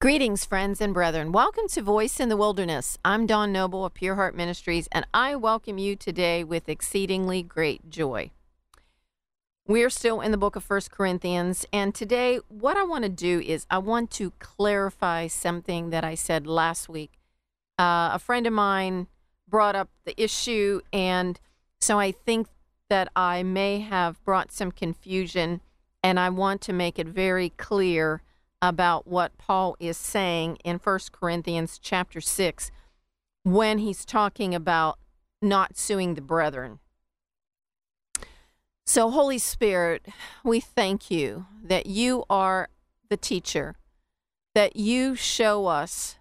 Greetings, friends and brethren. Welcome to Voice in the Wilderness. I'm Dawn Noble of Pure Heart Ministries, and I welcome you today with exceedingly great joy. We're still in the book of First Corinthians, and today what I want to do is I want to clarify something that I said last week. Uh, a friend of mine brought up the issue, and so I think that I may have brought some confusion, and I want to make it very clear about what Paul is saying in 1 Corinthians chapter 6 when he's talking about not suing the brethren. So, Holy Spirit, we thank you that you are the teacher, that you show us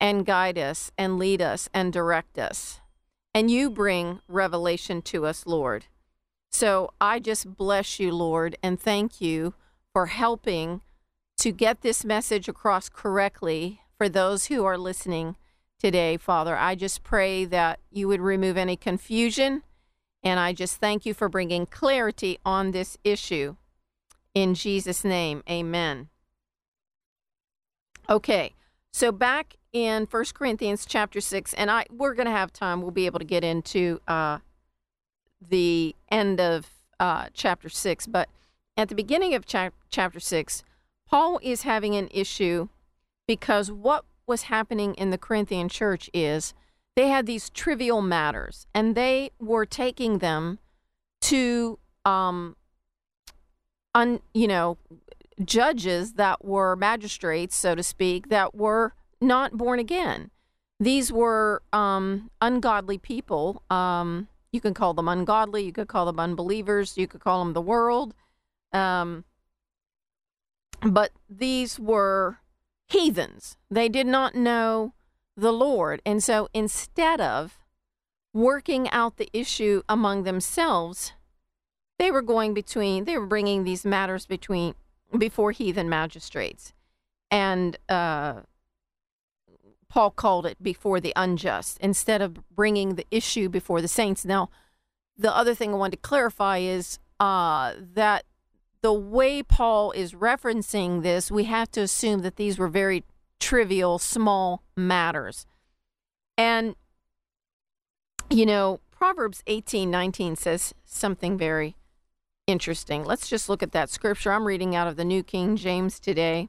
and guide us and lead us and direct us, and you bring revelation to us, Lord. So, I just bless you, Lord, and thank you for helping to get this message across correctly for those who are listening today, Father. I just pray that you would remove any confusion, and I just thank you for bringing clarity on this issue. In Jesus' name, amen. Okay, so back in First Corinthians chapter 6, and I we're going to have time, we'll be able to get into uh, the end of uh, chapter 6, but at the beginning of cha- chapter 6, Paul is having an issue because what was happening in the Corinthian church is they had these trivial matters and they were taking them to um un, you know judges that were magistrates so to speak that were not born again. These were um ungodly people. Um you can call them ungodly. You could call them unbelievers. You could call them the world. Um but these were heathens. They did not know the Lord. And so instead of working out the issue among themselves, they were going between, they were bringing these matters between, before heathen magistrates. And uh, Paul called it before the unjust instead of bringing the issue before the saints. Now, the other thing I wanted to clarify is uh, that the way Paul is referencing this, we have to assume that these were very trivial, small matters. And, you know, Proverbs 18 19 says something very interesting. Let's just look at that scripture. I'm reading out of the New King James today.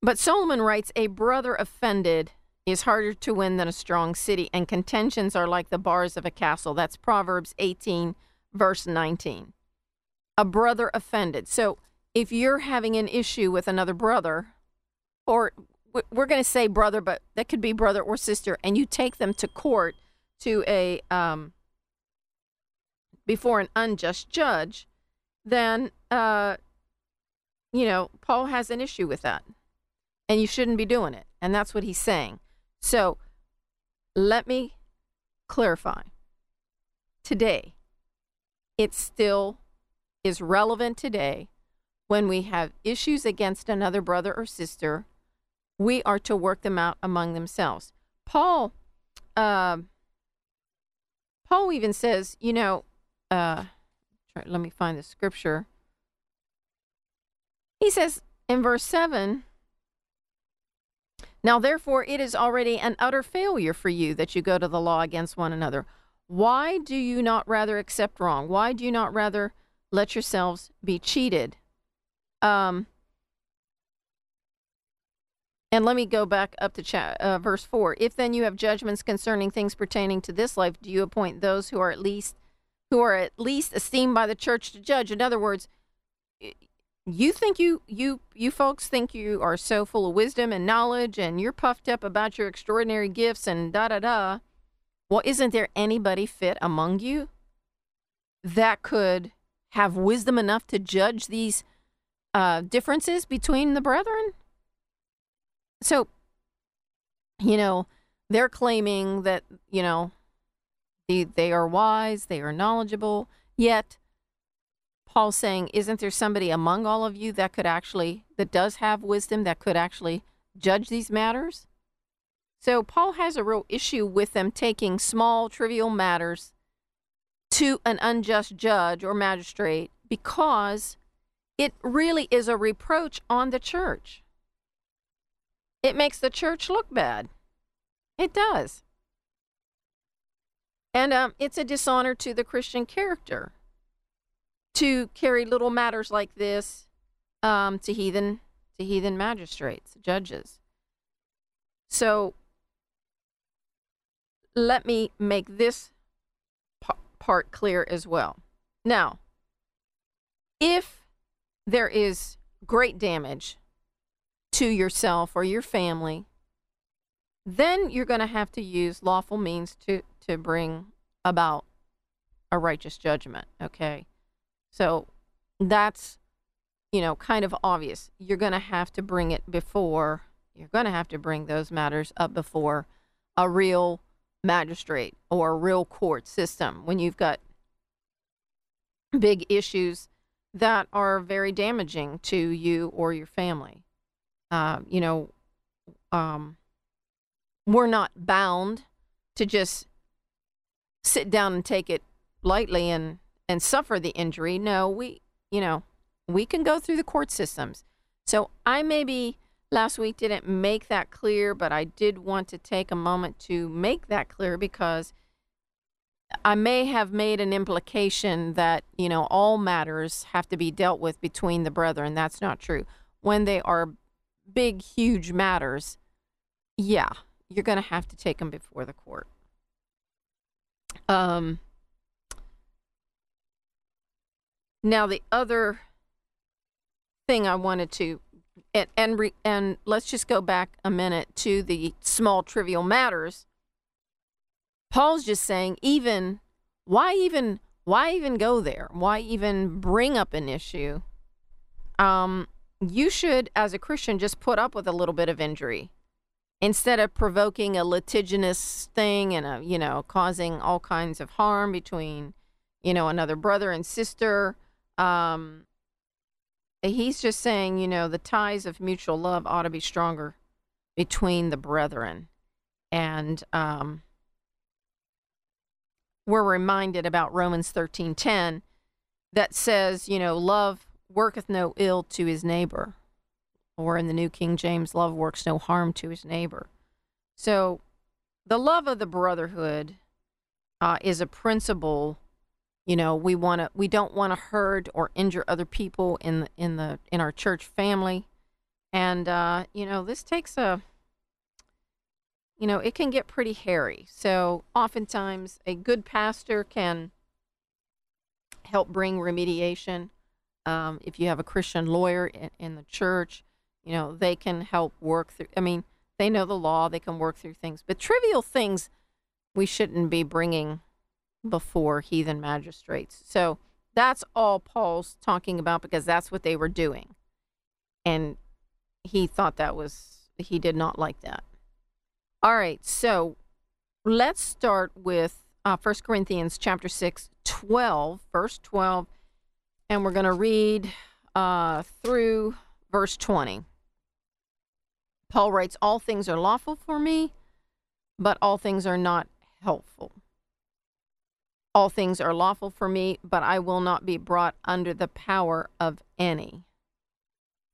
But Solomon writes, A brother offended is harder to win than a strong city, and contentions are like the bars of a castle. That's Proverbs 18, verse 19 a brother offended. So if you're having an issue with another brother, or we're going to say brother, but that could be brother or sister, and you take them to court to a um, before an unjust judge, then uh, you know Paul has an issue with that, and you shouldn't be doing it, and that's what he's saying. So let me clarify. Today, it's still is relevant today when we have issues against another brother or sister we are to work them out among themselves. Paul uh, paul even says you know uh, try, let me find the scripture. He says in verse 7 now therefore it is already an utter failure for you that you go to the law against one another. Why do you not rather accept wrong? Why do you not rather let yourselves be cheated. Um, and let me go back up to cha- uh, verse 4. If then you have judgments concerning things pertaining to this life, do you appoint those who are at least who are at least esteemed by the church to judge? In other words, you think you you you folks think you are so full of wisdom and knowledge and you're puffed up about your extraordinary gifts and da da da. Well, isn't there anybody fit among you that could have wisdom enough to judge these uh, differences between the brethren? So, you know, they're claiming that, you know, they, they are wise, they are knowledgeable, yet Paul's saying, isn't there somebody among all of you that could actually, that does have wisdom, that could actually judge these matters? So Paul has a real issue with them taking small, trivial matters to an unjust judge or magistrate because it really is a reproach on the church. it makes the church look bad. It does. And um, it's a dishonor to the Christian character to carry little matters like this um, to heathen to heathen magistrates, judges. So let me make this part clear as well. Now, if there is great damage to yourself or your family, then you're going to have to use lawful means to, to bring about a righteous judgment. Okay. So that's, you know, kind of obvious. You're going to have to bring it before, you're going to have to bring those matters up before a real magistrate or a real court system when you've got big issues that are very damaging to you or your family. Uh, you know, um, we're not bound to just sit down and take it lightly and and suffer the injury. No, we, you know, we can go through the court systems. So I maybe last week didn't make that clear, but I did want to take a moment to make that clear because I may have made an implication that, you know, all matters have to be dealt with between the brethren. That's not true. When they are big, huge matters, yeah, you're going to have to take them before the court. Um, now, the other thing I wanted to and and, re, and let's just go back a minute to the small trivial matters. Paul's just saying even why even why even go there? Why even bring up an issue? Um, you should, as a Christian, just put up with a little bit of injury instead of provoking a litigious thing and a you know causing all kinds of harm between you know another brother and sister. Um, he's just saying, you know, the ties of mutual love ought to be stronger between the brethren. And um, we're reminded about Romans 13:10 that says, you know, love worketh no ill to his neighbor. Or in the New King James, love works no harm to his neighbor. So the love of the brotherhood uh, is a principle you know we want to we don't want to hurt or injure other people in the, in the in our church family. And uh you know this takes a you know it can get pretty hairy. So oftentimes a good pastor can help bring remediation. Um, if you have a christian lawyer in, in the church you know they can help work through i mean they know the law they can work through things. But trivial things we shouldn't be bringing before heathen magistrates. So that's all Paul's talking about because that's what they were doing. And he thought that was, he did not like that. All right, so let's start with uh, 1 Corinthians chapter 6, 12, verse 12, and we're going to read uh, through verse 20. Paul writes, All things are lawful for me, but all things are not helpful. All things are lawful for me, but I will not be brought under the power of any.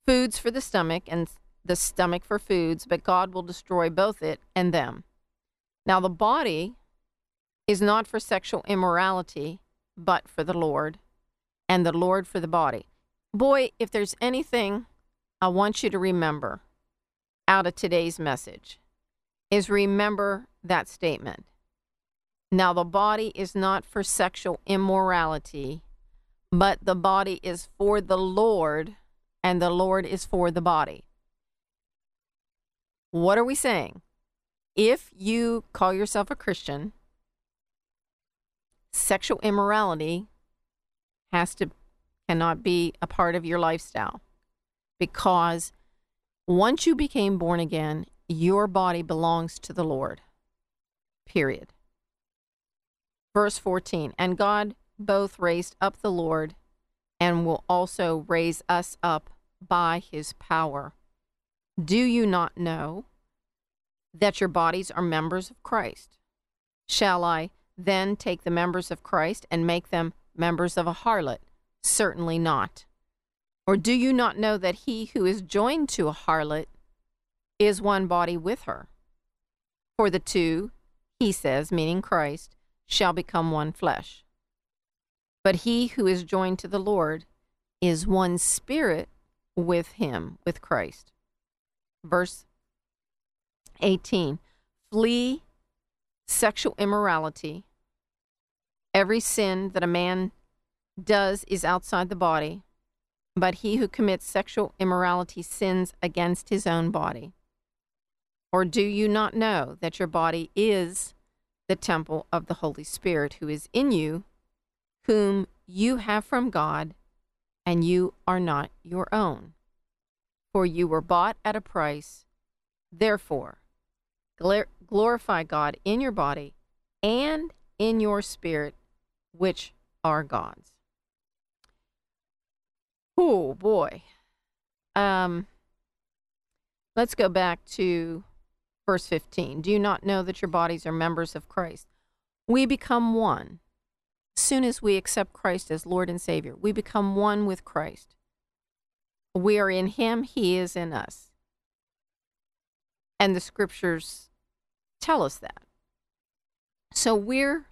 Foods for the stomach, and the stomach for foods, but God will destroy both it and them. Now, the body is not for sexual immorality, but for the Lord, and the Lord for the body. Boy, if there's anything I want you to remember out of today's message, is remember that statement. Now, the body is not for sexual immorality, but the body is for the Lord, and the Lord is for the body. What are we saying? If you call yourself a Christian, sexual immorality has to cannot be a part of your lifestyle because once you became born again, your body belongs to the Lord. Period. Verse 14 And God both raised up the Lord and will also raise us up by his power. Do you not know that your bodies are members of Christ? Shall I then take the members of Christ and make them members of a harlot? Certainly not. Or do you not know that he who is joined to a harlot is one body with her. For the two, he says, meaning Christ, shall become one flesh. But he who is joined to the Lord is one spirit with him, with Christ. Verse 18 Flee sexual immorality. Every sin that a man does is outside the body, but he who commits sexual immorality sins against his own body. Or do you not know that your body is the temple of the Holy Spirit who is in you, whom you have from God, and you are not your own? For you were bought at a price. Therefore, glorify God in your body and in your spirit, which are God's. Oh boy. Um, let's go back to verse 15. Do you not know that your bodies are members of Christ? We become one. As soon as we accept Christ as Lord and Savior, we become one with Christ. We are in Him, He is in us. And the scriptures tell us that. So we're,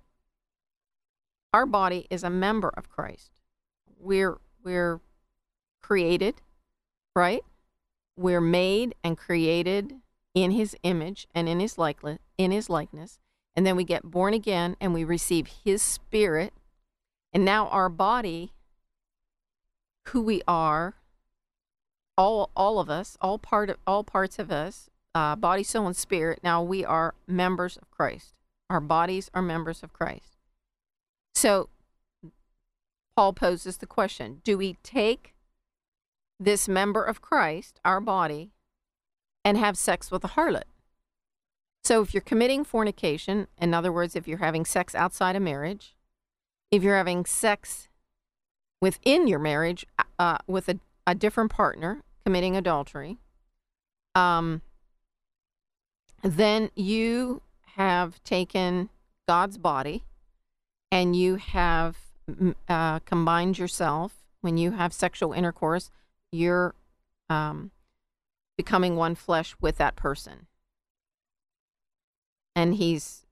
our body is a member of Christ. We're, we're created, right? We're made and created in his image and in his likeness, in his likeness. And then we get born again and we receive his spirit. And now our body, who we are, all all of us, all part of all parts of us, uh, body, soul, and spirit. Now we are members of Christ. Our bodies are members of Christ. So Paul poses the question: Do we take this member of Christ, our body, and have sex with a harlot. So if you're committing fornication, in other words, if you're having sex outside of marriage, if you're having sex within your marriage uh, with a, a different partner, committing adultery, um, then you have taken God's body and you have uh, combined yourself when you have sexual intercourse you're um, becoming one flesh with that person. And he's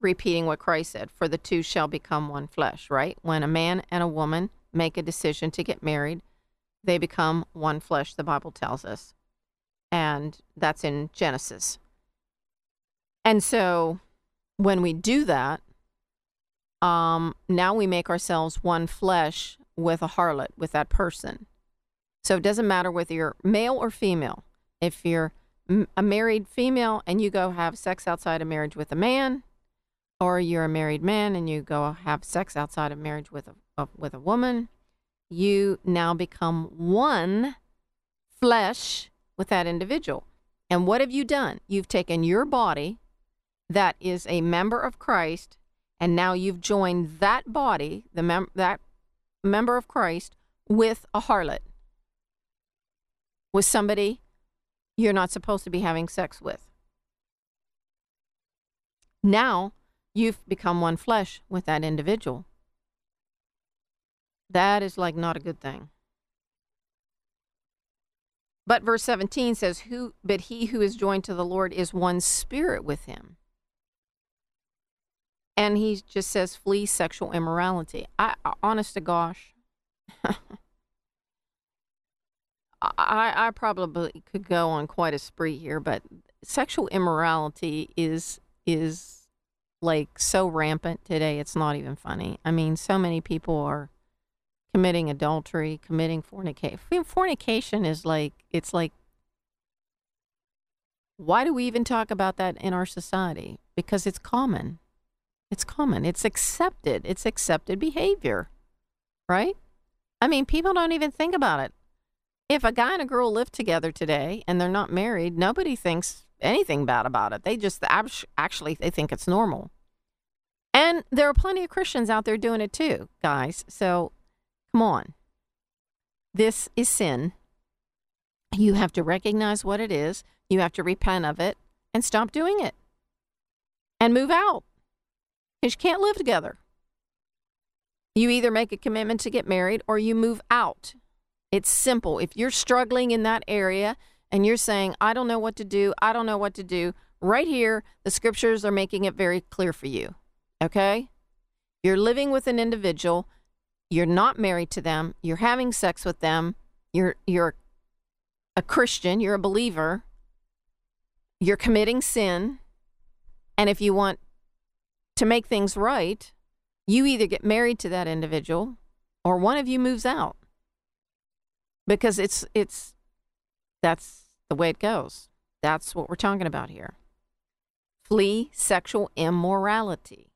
repeating what Christ said for the two shall become one flesh, right? When a man and a woman make a decision to get married, they become one flesh, the Bible tells us. And that's in Genesis. And so when we do that, um, now we make ourselves one flesh with a harlot, with that person. So it doesn't matter whether you're male or female. If you're a married female and you go have sex outside of marriage with a man, or you're a married man and you go have sex outside of marriage with a, with a woman, you now become one flesh with that individual. And what have you done? You've taken your body that is a member of Christ, and now you've joined that body, the mem- that member of Christ, with a harlot with somebody you're not supposed to be having sex with. Now you've become one flesh with that individual. That is like not a good thing. But verse 17 says, Who but he who is joined to the Lord is one spirit with him. And he just says, flee sexual immorality. I honest to gosh. I, I probably could go on quite a spree here, but sexual immorality is is like so rampant today. It's not even funny. I mean, so many people are committing adultery, committing fornication. Fornication is like it's like why do we even talk about that in our society? Because it's common. It's common. It's accepted. It's accepted behavior. Right? I mean, people don't even think about it if a guy and a girl live together today and they're not married, nobody thinks anything bad about it. They just actually they think it's normal. And there are plenty of Christians out there doing it too, guys. So come on. This is sin. You have to recognize what it is. You have to repent of it and stop doing it and move out because you can't live together. You either make a commitment to get married or you move out. It's simple. If you're struggling in that area and you're saying, I don't know what to do, I don't know what to do, right here, the scriptures are making it very clear for you. Okay? You're living with an individual, you're not married to them, you're having sex with them, you're you're a Christian, you're a believer, you're committing sin, and if you want to make things right, you either get married to that individual or one of you moves out. Because it's it's that's the way it goes. That's what we're talking about here. Flee sexual immorality.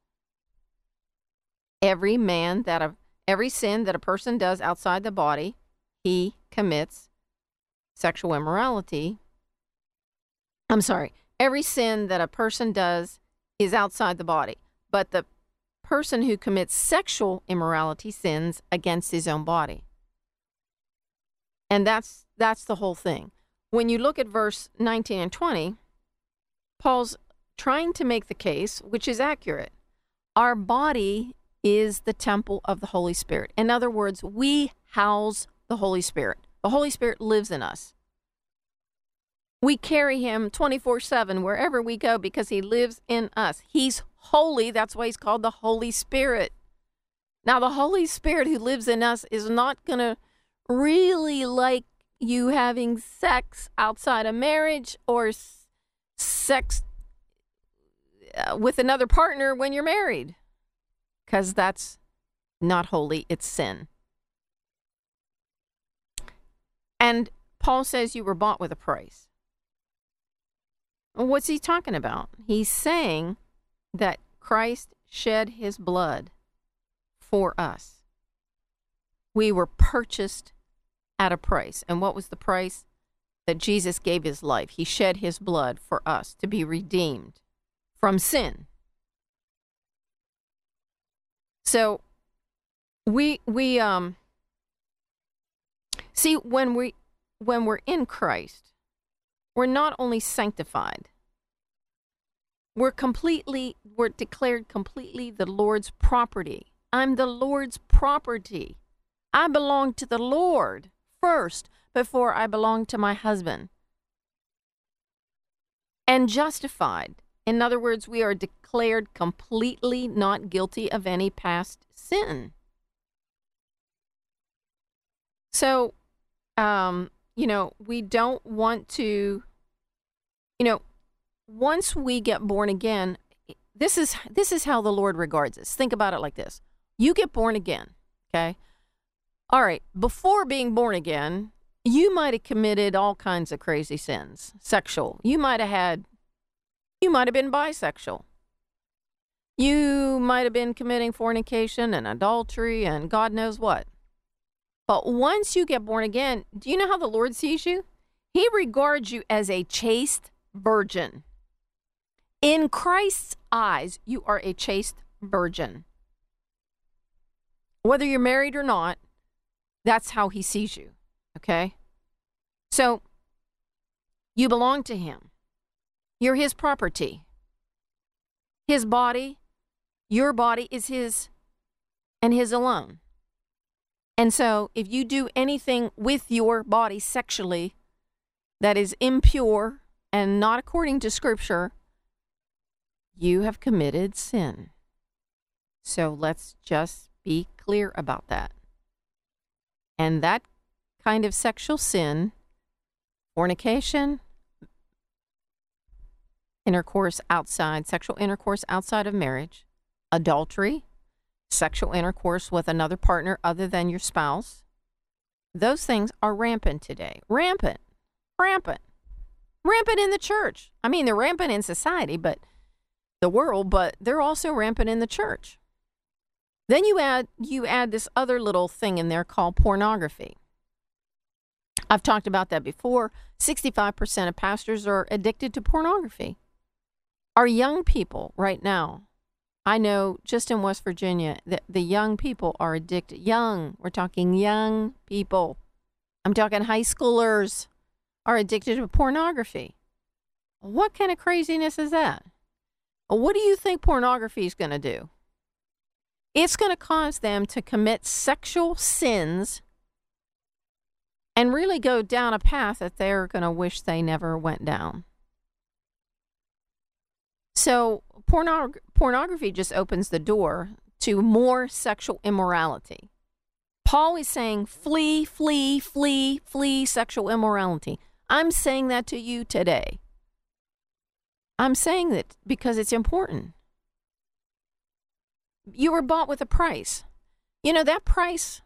Every man that a every sin that a person does outside the body, he commits sexual immorality. I'm sorry. Every sin that a person does is outside the body, but the person who commits sexual immorality sins against his own body. And that's that's the whole thing. When you look at verse 19 and 20, Paul's trying to make the case, which is accurate. Our body is the temple of the Holy Spirit. In other words, we house the Holy Spirit. The Holy Spirit lives in us. We carry him 24 7 wherever we go because he lives in us. He's holy. That's why he's called the Holy Spirit. Now, the Holy Spirit who lives in us is not going to really like you having sex outside of marriage or sex uh, with another partner when you're married because that's not holy, it's sin. And Paul says you were bought with a price. What's he talking about? He's saying that Christ shed his blood for us. We were purchased at a price. And what was the price? That Jesus gave his life. He shed his blood for us to be redeemed from sin. So we we um see when we when we're in Christ, we're not only sanctified, we're completely we're declared completely the Lord's property. I'm the Lord's property. I belong to the Lord first before I belong to my husband. And justified. In other words, we are declared completely not guilty of any past sin. So, um, you know, we don't want to, you know, once we get born again, this is this is how the Lord regards us. Think about it like this: you get born again, okay? All right, before being born again, you might have committed all kinds of crazy sins, sexual. You might have had you might have been bisexual. You might have been committing fornication and adultery and God knows what. But once you get born again, do you know how the Lord sees you? He regards you as a chaste virgin. In Christ's eyes, you are a chaste virgin. Whether you're married or not, that's how he sees you. Okay? So, you belong to him. You're his property. His body, your body is his and his alone. And so, if you do anything with your body sexually that is impure and not according to Scripture, you have committed sin. So, let's just be clear about that. And that kind of sexual sin, fornication, intercourse outside, sexual intercourse outside of marriage, adultery, sexual intercourse with another partner other than your spouse. Those things are rampant today. Rampant. Rampant. Rampant in the church. I mean, they're rampant in society, but the world, but they're also rampant in the church. Then you add you add this other little thing in there called pornography. I've talked about that before. 65% of pastors are addicted to pornography. Our young people right now, I know just in West Virginia, that the young people are addicted. Young, we're talking young people. I'm talking high schoolers are addicted to pornography. What kind of craziness is that? What do you think pornography is going to do? It's going to cause them to commit sexual sins and really go down a path that they're going to wish they never went down. So, pornog- pornography just opens the door to more sexual immorality. Paul is saying, flee, flee, flee, flee sexual immorality. I'm saying that to you today. I'm saying that because it's important. You were bought with a price. You know, that price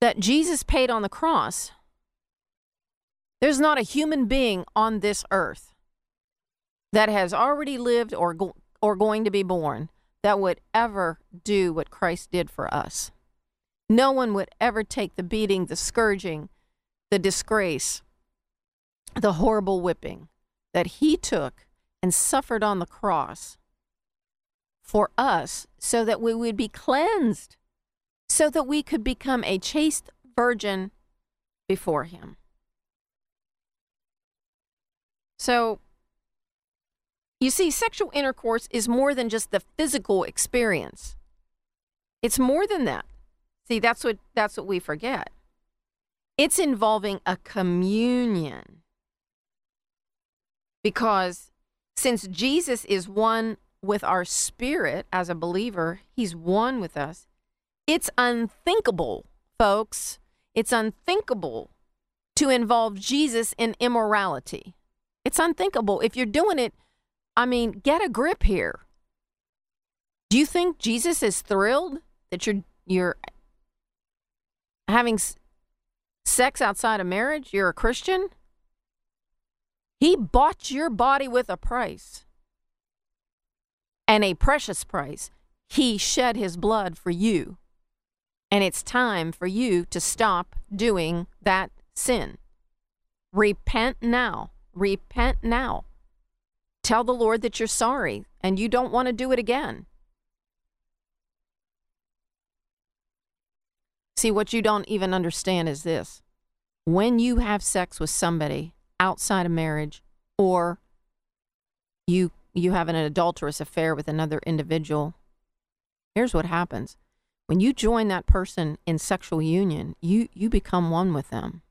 that Jesus paid on the cross, there's not a human being on this earth that has already lived or, go- or going to be born that would ever do what Christ did for us. No one would ever take the beating, the scourging, the disgrace, the horrible whipping that he took and suffered on the cross for us so that we would be cleansed, so that we could become a chaste virgin before him. So, you see, sexual intercourse is more than just the physical experience. It's more than that. See, that's what that's what we forget. It's involving a communion. Because since Jesus is one with our spirit as a believer, he's one with us. It's unthinkable, folks. It's unthinkable to involve Jesus in immorality. It's unthinkable. If you're doing it, I mean, get a grip here. Do you think Jesus is thrilled that you're you're having sex outside of marriage? You're a Christian? He bought your body with a price and a precious price. He shed his blood for you. And it's time for you to stop doing that sin. Repent now. Repent now. Tell the Lord that you're sorry and you don't want to do it again. See, what you don't even understand is this when you have sex with somebody outside of marriage or you you have an adulterous affair with another individual, here's what happens. When you join that person in sexual union, you, you become one with them.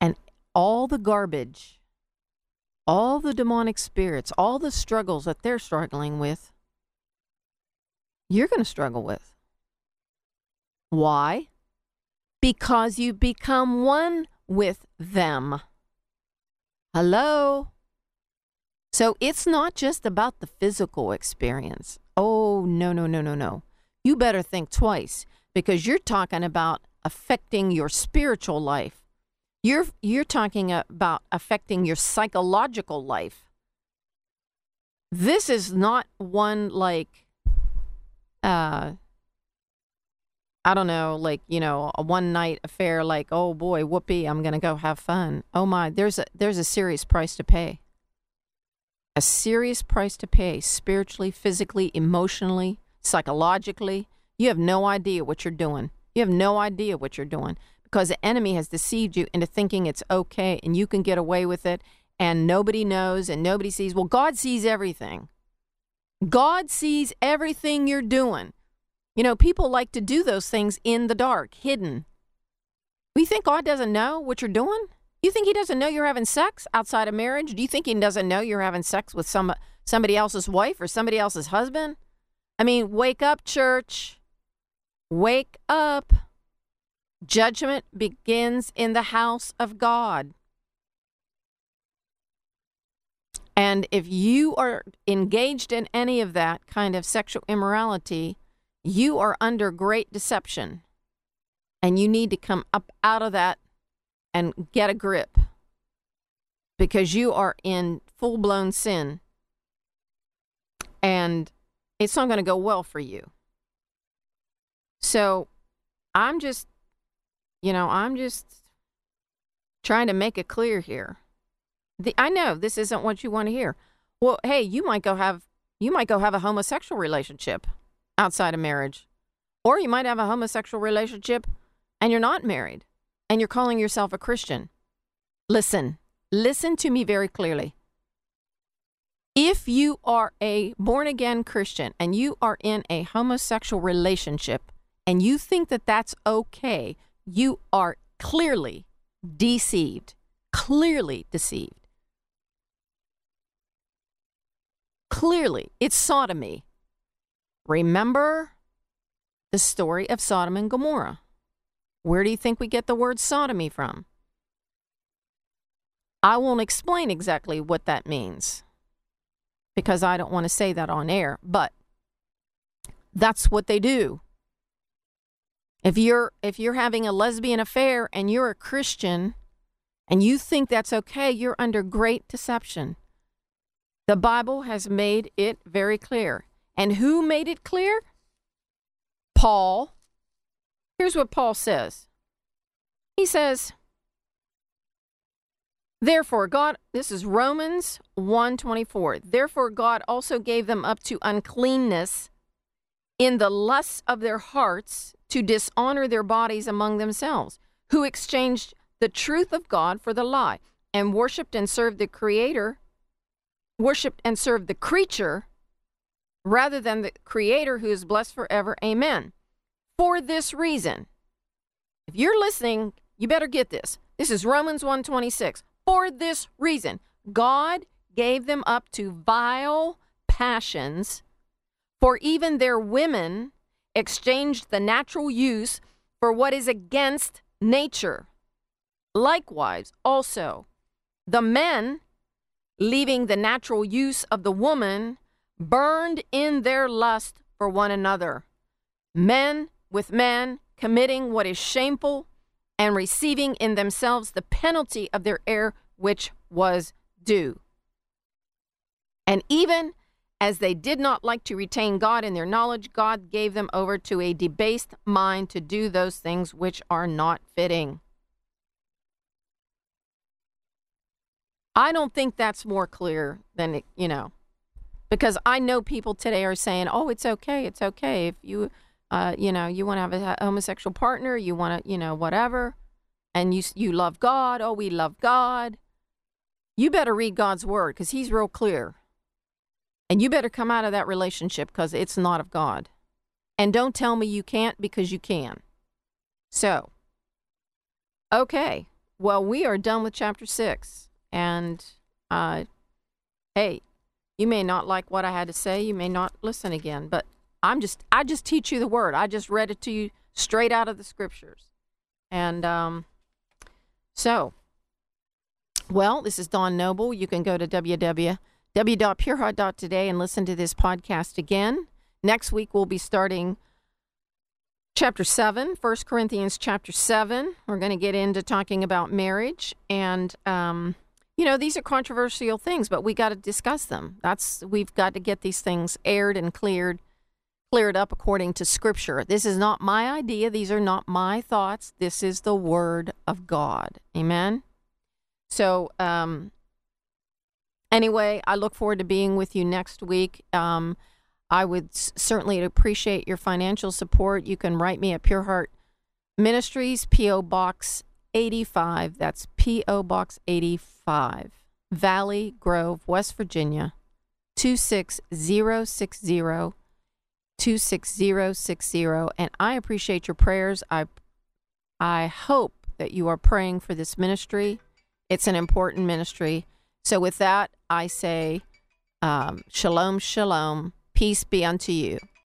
And all the garbage, all the demonic spirits, all the struggles that they're struggling with, you're going to struggle with. Why? Because you become one with them. Hello? So it's not just about the physical experience. Oh, no, no, no, no, no. You better think twice because you're talking about affecting your spiritual life. You're you're talking about affecting your psychological life. This is not one like uh I don't know, like, you know, a one night affair like, oh boy, whoopee, I'm gonna go have fun. Oh my, there's a there's a serious price to pay a serious price to pay spiritually, physically, emotionally, psychologically. You have no idea what you're doing. You have no idea what you're doing because the enemy has deceived you into thinking it's okay and you can get away with it and nobody knows and nobody sees. Well, God sees everything. God sees everything you're doing. You know, people like to do those things in the dark, hidden. We think God doesn't know what you're doing? You think he doesn't know you're having sex outside of marriage? Do you think he doesn't know you're having sex with some somebody else's wife or somebody else's husband? I mean, wake up, church. Wake up. Judgment begins in the house of God. And if you are engaged in any of that kind of sexual immorality, you are under great deception. And you need to come up out of that and get a grip because you are in full blown sin and it's not going to go well for you. So I'm just, you know, I'm just trying to make it clear here. The, I know this isn't what you want to hear. Well, hey, you might go have you might go have a homosexual relationship outside of marriage. Or you might have a homosexual relationship and you're not married and you're calling yourself a Christian, listen, listen to me very clearly. If you are a born again Christian and you are in a homosexual relationship and you think that that's okay, you are clearly deceived, clearly deceived. Clearly, it's sodomy. Remember the story of Sodom and Gomorrah. Where do you think we get the word sodomy from? I won't explain exactly what that means because I don't want to say that on air, but that's what they do. If you're if you're having a lesbian affair and you're a Christian and you think that's okay, you're under great deception. The Bible has made it very clear. And who made it clear? Paul. Here's what Paul says. He says, Therefore God this is Romans 1:24. Therefore God also gave them up to uncleanness in the lusts of their hearts to dishonor their bodies among themselves, who exchanged the truth of God for the lie, and worshiped and served the Creator, worshiped and served the creature rather than the Creator who is blessed forever. Amen. For this reason, if you're listening, you better get this. This is Romans 126. For this reason, God gave them up to vile passions, for even their women exchanged the natural use for what is against nature. Likewise, also, the men, leaving the natural use of the woman, burned in their lust for one another. Men with men committing what is shameful and receiving in themselves the penalty of their error, which was due. And even as they did not like to retain God in their knowledge, God gave them over to a debased mind to do those things which are not fitting. I don't think that's more clear than, you know, because I know people today are saying, oh, it's okay, it's okay. If you, uh, you know, you want to have a homosexual partner, you want to, you know, whatever, and you, you love God, oh, we love God. You better read God's word because He's real clear. And you better come out of that relationship because it's not of God. And don't tell me you can't because you can. So, okay. Well, we are done with chapter six. And uh, hey, you may not like what I had to say. You may not listen again, but I'm just, I just teach you the word. I just read it to you straight out of the scriptures. And um, so, well, this is Dawn Noble. You can go to www.pureheart.today and listen to this podcast again. Next week, we'll be starting chapter 7, 1 Corinthians chapter 7. We're going to get into talking about marriage. And, um, you know, these are controversial things, but we got to discuss them. That's, we've got to get these things aired and cleared cleared up according to scripture. This is not my idea. These are not my thoughts. This is the word of God. Amen. So, um, anyway, I look forward to being with you next week. Um, I would s- certainly appreciate your financial support. You can write me at Pure Heart Ministries, P.O. Box 85. That's P.O. Box 85, Valley Grove, West Virginia, 26060, 26060. And I appreciate your prayers. I, I hope that you are praying for this ministry. It's an important ministry. So, with that, I say, um, Shalom, Shalom. Peace be unto you.